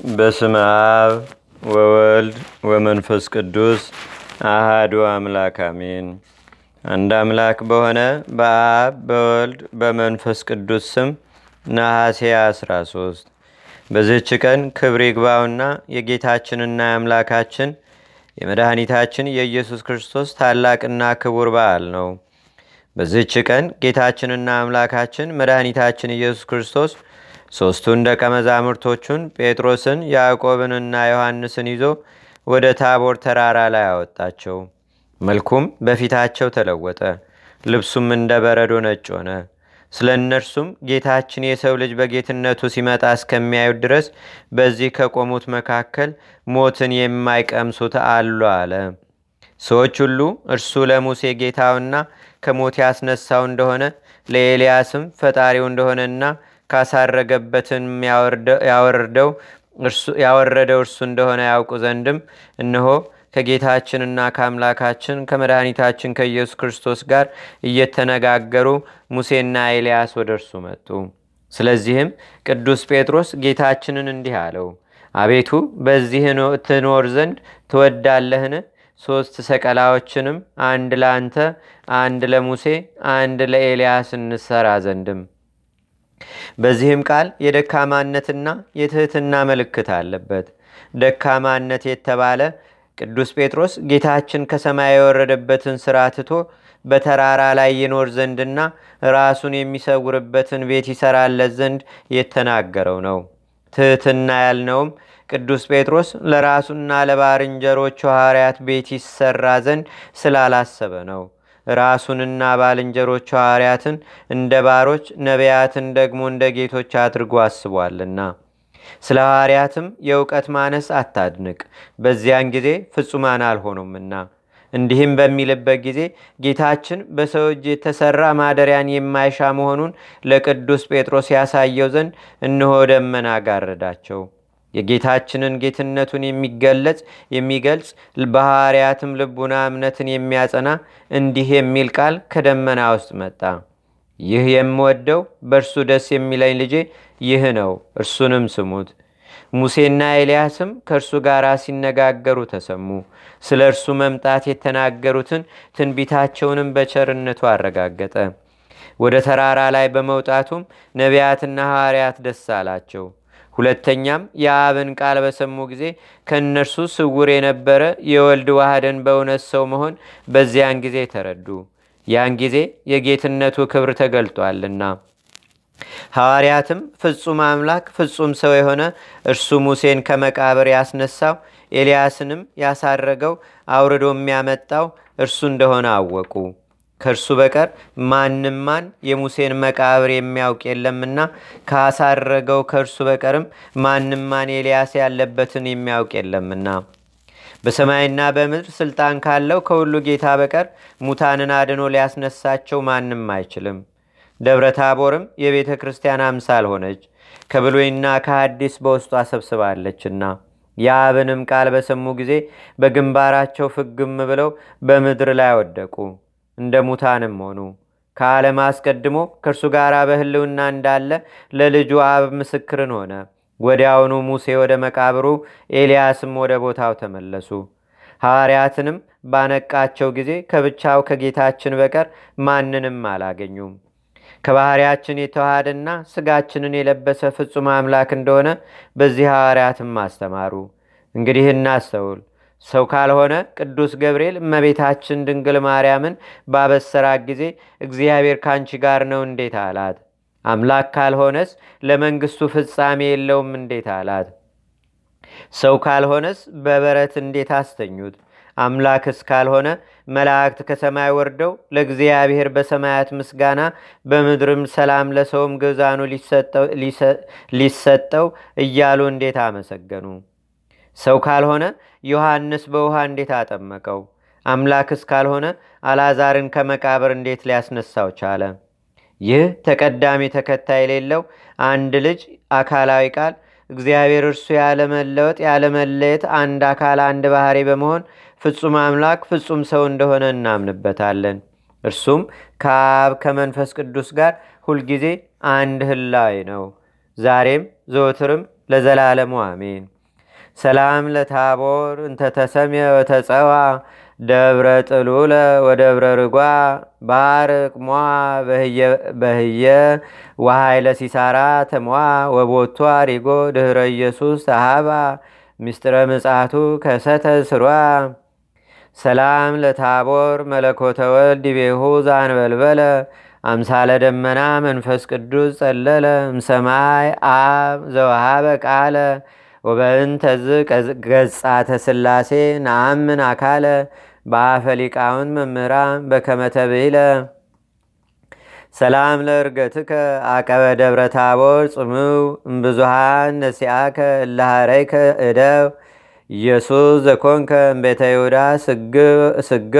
በስመ አብ ወወልድ ወመንፈስ ቅዱስ አሃዱ አምላክ አሜን። አንድ አምላክ በሆነ በአብ በወልድ በመንፈስ ቅዱስ ስም ነሐሴ 13 በዚህች ቀን ክብር ይግባውና የጌታችንና የአምላካችን የመድኃኒታችን የኢየሱስ ክርስቶስ ታላቅና ክቡር በዓል ነው። በዚህች ቀን ጌታችንና አምላካችን መድኃኒታችን ኢየሱስ ክርስቶስ ሦስቱን ደቀ መዛሙርቶቹን ጴጥሮስን ያዕቆብንና ዮሐንስን ይዞ ወደ ታቦር ተራራ ላይ አወጣቸው። መልኩም በፊታቸው ተለወጠ፣ ልብሱም እንደ በረዶ ነጭ ሆነ። ስለ እነርሱም ጌታችን የሰው ልጅ በጌትነቱ ሲመጣ እስከሚያዩት ድረስ በዚህ ከቆሙት መካከል ሞትን የማይቀምሱት አሉ አለ። ሰዎች ሁሉ እርሱ ለሙሴ ጌታውና ከሞት ያስነሳው እንደሆነ ለኤልያስም ፈጣሪው እንደሆነና ካሳረገበትን ያወረደው እርሱ እንደሆነ ያውቁ ዘንድም እነሆ ከጌታችንና ከአምላካችን ከመድኃኒታችን ከኢየሱስ ክርስቶስ ጋር እየተነጋገሩ ሙሴና ኤልያስ ወደ እርሱ መጡ። ስለዚህም ቅዱስ ጴጥሮስ ጌታችንን እንዲህ አለው፣ አቤቱ በዚህ ትኖር ዘንድ ትወዳለህን? ሦስት ሰቀላዎችንም አንድ ለአንተ፣ አንድ ለሙሴ፣ አንድ ለኤልያስ እንሰራ ዘንድም በዚህም ቃል የደካማነትና የትህትና ምልክት አለበት። ደካማነት የተባለ ቅዱስ ጴጥሮስ ጌታችን ከሰማይ የወረደበትን ሥራ ትቶ በተራራ ላይ ይኖር ዘንድና ራሱን የሚሰውርበትን ቤት ይሰራለት ዘንድ የተናገረው ነው። ትህትና ያልነውም ቅዱስ ጴጥሮስ ለራሱና ለባልንጀሮቹ ሐዋርያት ቤት ይሰራ ዘንድ ስላላሰበ ነው። ራሱንና ባልንጀሮቹ ሐዋርያትን እንደ ባሮች ነቢያትን ደግሞ እንደ ጌቶች አድርጎ አስቧልና። ስለ ሐዋርያትም የእውቀት ማነስ አታድንቅ፣ በዚያን ጊዜ ፍጹማን አልሆኑምና። እንዲህም በሚልበት ጊዜ ጌታችን በሰው እጅ የተሠራ ማደሪያን የማይሻ መሆኑን ለቅዱስ ጴጥሮስ ያሳየው ዘንድ እነሆ ደመና ጋረዳቸው። የጌታችንን ጌትነቱን የሚገለጽ የሚገልጽ በሐዋርያትም ልቡና እምነትን የሚያጸና እንዲህ የሚል ቃል ከደመና ውስጥ መጣ። ይህ የምወደው በእርሱ ደስ የሚለኝ ልጄ ይህ ነው፣ እርሱንም ስሙት። ሙሴና ኤልያስም ከእርሱ ጋር ሲነጋገሩ ተሰሙ። ስለ እርሱ መምጣት የተናገሩትን ትንቢታቸውንም በቸርነቱ አረጋገጠ። ወደ ተራራ ላይ በመውጣቱም ነቢያትና ሐዋርያት ደስ አላቸው። ሁለተኛም የአብን ቃል በሰሙ ጊዜ ከእነርሱ ስውር የነበረ የወልድ ዋህደን በእውነት ሰው መሆን በዚያን ጊዜ ተረዱ። ያን ጊዜ የጌትነቱ ክብር ተገልጧልና። ሐዋርያትም ፍጹም አምላክ ፍጹም ሰው የሆነ እርሱ ሙሴን ከመቃብር ያስነሳው ኤልያስንም ያሳረገው አውርዶ የሚያመጣው እርሱ እንደሆነ አወቁ። ከእርሱ በቀር ማንም ማን የሙሴን መቃብር የሚያውቅ የለምና ካሳረገው ከእርሱ በቀርም ማንም ማን ኤልያስ ያለበትን የሚያውቅ የለምና በሰማይና በምድር ስልጣን ካለው ከሁሉ ጌታ በቀር ሙታንን አድኖ ሊያስነሳቸው ማንም አይችልም። ደብረ ታቦርም የቤተ ክርስቲያን አምሳል ሆነች፣ ከብሉይና ከሐዲስ በውስጡ አሰብስባለችና የአብንም ቃል በሰሙ ጊዜ በግንባራቸው ፍግም ብለው በምድር ላይ ወደቁ። እንደ ሙታንም ሆኑ። ከዓለም አስቀድሞ ከእርሱ ጋር በህልውና እንዳለ ለልጁ አብ ምስክርን ሆነ። ወዲያውኑ ሙሴ ወደ መቃብሩ፣ ኤልያስም ወደ ቦታው ተመለሱ። ሐዋርያትንም ባነቃቸው ጊዜ ከብቻው ከጌታችን በቀር ማንንም አላገኙም። ከባሕርያችን የተዋሃደና ስጋችንን የለበሰ ፍጹም አምላክ እንደሆነ በዚህ ሐዋርያትም አስተማሩ። እንግዲህ እናስተውል። ሰው ካልሆነ ቅዱስ ገብርኤል እመቤታችን ድንግል ማርያምን ባበሰራት ጊዜ እግዚአብሔር ካንቺ ጋር ነው እንዴት አላት? አምላክ ካልሆነስ ለመንግስቱ ፍጻሜ የለውም እንዴት አላት? ሰው ካልሆነስ በበረት እንዴት አስተኙት? አምላክስ ካልሆነ መላእክት ከሰማይ ወርደው ለእግዚአብሔር በሰማያት ምስጋና በምድርም ሰላም ለሰውም ግዛኑ ሊሰጠው እያሉ እንዴት አመሰገኑ? ሰው ካልሆነ ዮሐንስ በውሃ እንዴት አጠመቀው? አምላክስ ካልሆነ አላዛርን ከመቃብር እንዴት ሊያስነሳው ቻለ? ይህ ተቀዳሚ ተከታይ የሌለው አንድ ልጅ አካላዊ ቃል እግዚአብሔር እርሱ ያለመለወጥ ያለመለየት አንድ አካል አንድ ባህሪ በመሆን ፍጹም አምላክ ፍጹም ሰው እንደሆነ እናምንበታለን። እርሱም ከአብ ከመንፈስ ቅዱስ ጋር ሁልጊዜ አንድ ህላዊ ነው። ዛሬም ዘወትርም ለዘላለሙ አሜን። ሰላም ለታቦር እንተተሰምየ ወተጸዋ ደብረ ጥሉለ ወደብረ ርጓ ባርቅ ሟ በህየ ወሃይለ ሲሳራ ተሟ ወቦቱ አሪጎ ድህረ ኢየሱስ ተሃባ ምስጢረ ምጽአቱ ከሰተ ስሯ ሰላም ለታቦር መለኮተ ወልድ ዲቤሁ ዛንበልበለ አምሳለ ደመና መንፈስ ቅዱስ ጸለለ እምሰማይ አብ ዘወሃበ ቃለ ወበእንተዝ ገጻተ ስላሴ ነአምን አካለ በአፈ ሊቃውን መምህራን በከመተብሂለ ሰላም ለእርገትከ አቀበ ደብረ ታቦር ጽምው እምብዙሃን ነሲአከ እላሃረይከ እደው። ኢየሱስ ዘኮንከ እምቤተ ይሁዳ ስገ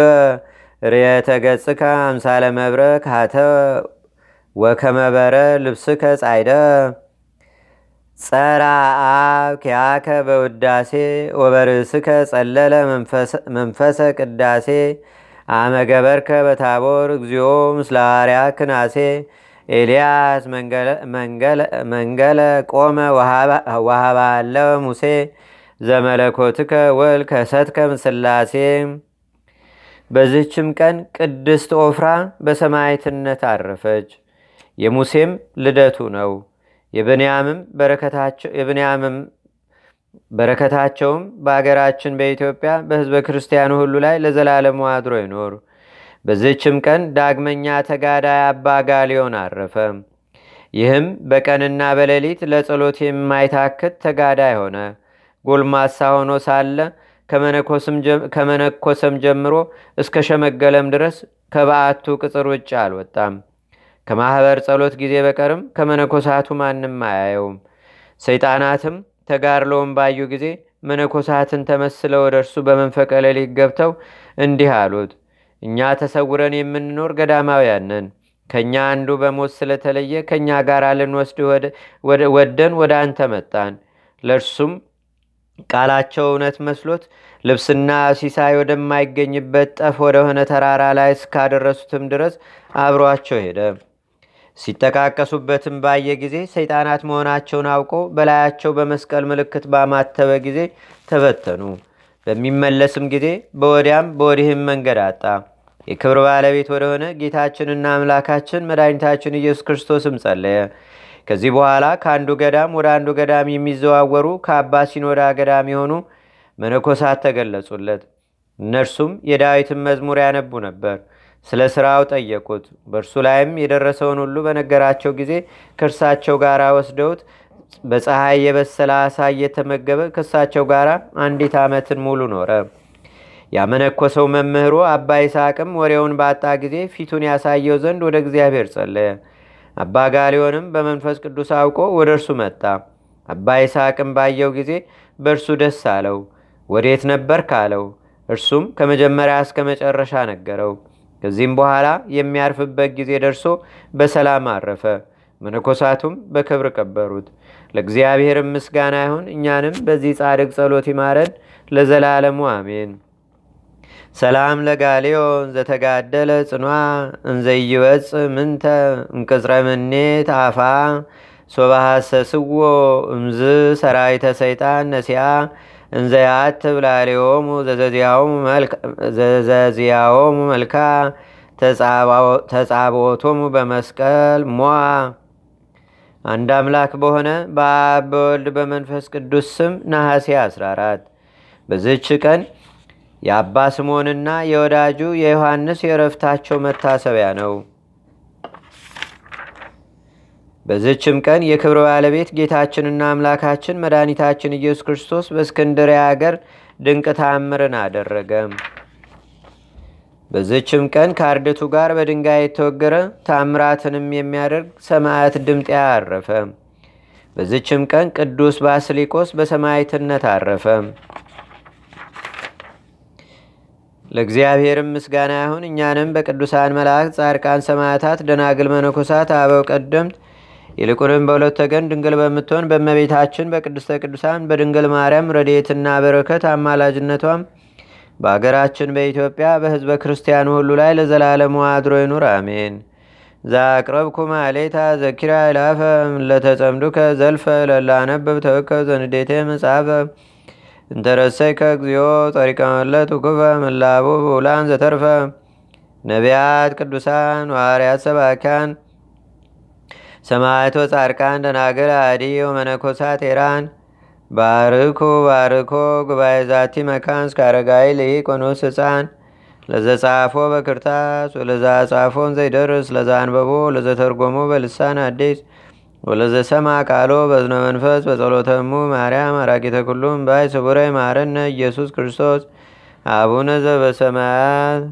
ርየተ ገጽከ አምሳለ መብረክ ሃተ ወከመበረ ልብስከ ጻይደ ጸራ አብ ኪያከ በውዳሴ ወበርእስከ ጸለለ መንፈሰ ቅዳሴ አመገበርከ በታቦር እግዚኦ ምስለ ሐዋርያ ክናሴ ኤልያስ መንገለ ቆመ ወሃባለ ሙሴ ዘመለኮትከ ወል ከሰትከ ምስላሴ በዚህችም ቀን ቅድስት ኦፍራ በሰማዕትነት አረፈች። የሙሴም ልደቱ ነው። የብንያምም በረከታቸውም በአገራችን በኢትዮጵያ በሕዝበ ክርስቲያኑ ሁሉ ላይ ለዘላለሙ አድሮ ይኖር። በዚህችም ቀን ዳግመኛ ተጋዳይ አባ ጋሊዮን አረፈ። ይህም በቀንና በሌሊት ለጸሎት የማይታክት ተጋዳይ ሆነ። ጎልማሳ ሆኖ ሳለ ከመነኮሰም ጀምሮ እስከ ሸመገለም ድረስ ከበዓቱ ቅጽር ውጭ አልወጣም። ከማኅበር ጸሎት ጊዜ በቀርም ከመነኮሳቱ ማንም አያየውም። ሰይጣናትም ተጋድሎውን ባዩ ጊዜ መነኮሳትን ተመስለው ወደ እርሱ በመንፈቀ ሌሊት ገብተው እንዲህ አሉት፣ እኛ ተሰውረን የምንኖር ገዳማውያን ነን። ከእኛ አንዱ በሞት ስለተለየ ከእኛ ጋር ልንወስድ ወደን ወደ አንተ መጣን። ለእርሱም ቃላቸው እውነት መስሎት ልብስና ሲሳይ ወደማይገኝበት ጠፍ ወደሆነ ተራራ ላይ እስካደረሱትም ድረስ አብሯቸው ሄደ። ሲጠቃቀሱበትም ባየ ጊዜ ሰይጣናት መሆናቸውን አውቆ በላያቸው በመስቀል ምልክት ባማተበ ጊዜ ተበተኑ። በሚመለስም ጊዜ በወዲያም በወዲህም መንገድ አጣ። የክብር ባለቤት ወደሆነ ጌታችንና አምላካችን መድኃኒታችን ኢየሱስ ክርስቶስም ጸለየ። ከዚህ በኋላ ከአንዱ ገዳም ወደ አንዱ ገዳም የሚዘዋወሩ ከአባ ሲኖዳ ገዳም የሆኑ መነኮሳት ተገለጹለት። እነርሱም የዳዊትን መዝሙር ያነቡ ነበር። ስለ ሥራው ጠየቁት። በእርሱ ላይም የደረሰውን ሁሉ በነገራቸው ጊዜ ከእርሳቸው ጋር ወስደውት በፀሐይ የበሰለ አሳ እየተመገበ ከእሳቸው ጋር አንዲት ዓመትን ሙሉ ኖረ። ያመነኮሰው መምህሩ አባ ይስሐቅም ወሬውን ባጣ ጊዜ ፊቱን ያሳየው ዘንድ ወደ እግዚአብሔር ጸለየ። አባ ጋሊዮንም በመንፈስ ቅዱስ አውቆ ወደ እርሱ መጣ። አባ ይስሐቅም ባየው ጊዜ በእርሱ ደስ አለው። ወዴት ነበርክ አለው። እርሱም ከመጀመሪያ እስከ መጨረሻ ነገረው። ከዚህም በኋላ የሚያርፍበት ጊዜ ደርሶ በሰላም አረፈ። መነኮሳቱም በክብር ቀበሩት። ለእግዚአብሔርም ምስጋና ይሁን። እኛንም በዚህ ጻድቅ ጸሎት ይማረን ለዘላለሙ አሜን። ሰላም ለጋሌዮን ዘተጋደለ ጽኗ እንዘይወፅ ምንተ እምቅጽረ ምኔት አፋ ሶባሃሰስዎ እምዝ ሰራዊተ ሰይጣን ነሲያ እንዘያትብ ላሌዎሙ ዘዘዚያዎሙ መልካ ተጻቦቶሙ በመስቀል ሟ አንድ አምላክ በሆነ በአብ በወልድ በመንፈስ ቅዱስ ስም ነሐሴ 14 በዝች ቀን የአባ ስምዖንና የወዳጁ የዮሐንስ የረፍታቸው መታሰቢያ ነው። በዝችም ቀን የክብር ባለቤት ጌታችንና አምላካችን መድኃኒታችን ኢየሱስ ክርስቶስ በእስክንድርያ አገር ድንቅ ታምርን አደረገ። በዝችም ቀን ከአርድቱ ጋር በድንጋይ የተወገረ ታምራትንም የሚያደርግ ሰማያት ድምጥያ አረፈ። በዝችም ቀን ቅዱስ ባስሊቆስ በሰማይትነት አረፈ። ለእግዚአብሔርም ምስጋና ይሁን። እኛንም በቅዱሳን መላእክት፣ ጻድቃን፣ ሰማዕታት፣ ደናግል፣ መነኮሳት፣ አበው ቀደምት ይልቁንም በሁለት ወገን ድንግል በምትሆን በእመቤታችን በቅድስተ ቅዱሳን በድንግል ማርያም ረድኤትና በረከት አማላጅነቷም በአገራችን በኢትዮጵያ በሕዝበ ክርስቲያኑ ሁሉ ላይ ለዘላለሙ አድሮ ይኑር፣ አሜን። ዛቅረብኩ ማሌታ ዘኪራ ይላፈ ለተጸምዱከ ዘልፈ ለላነብብ ተወከብ ዘንዴቴ መጽሐፈ እንተረሰይከ እግዚኦ ጸሪቀ መለት ውክፈ ምላቡ ብውላን ዘተርፈ ነቢያት ቅዱሳን ዋርያት ሰባኪያን ሰማዕቶ ጻድቃን ደናግል አዲ ወመነኮሳት ኤራን። ባርኩ ባርኮ ጉባኤ ዛቲ መካን እስከ አረጋዊ ወንኡስ ህፃን ለዘጻፎ በክርታስ ወለዛ ጻፎን ዘይደርስ ለዛ አንበቦ ለዘተርጎሞ በልሳን አዲስ። ወለዘሰማ ቃሎ በዝነ መንፈስ በጸሎተሙ ማርያም አራቂተ ኩሉም ባይ ስቡረ ማረነ ኢየሱስ ክርስቶስ። አቡነ ዘበሰማያት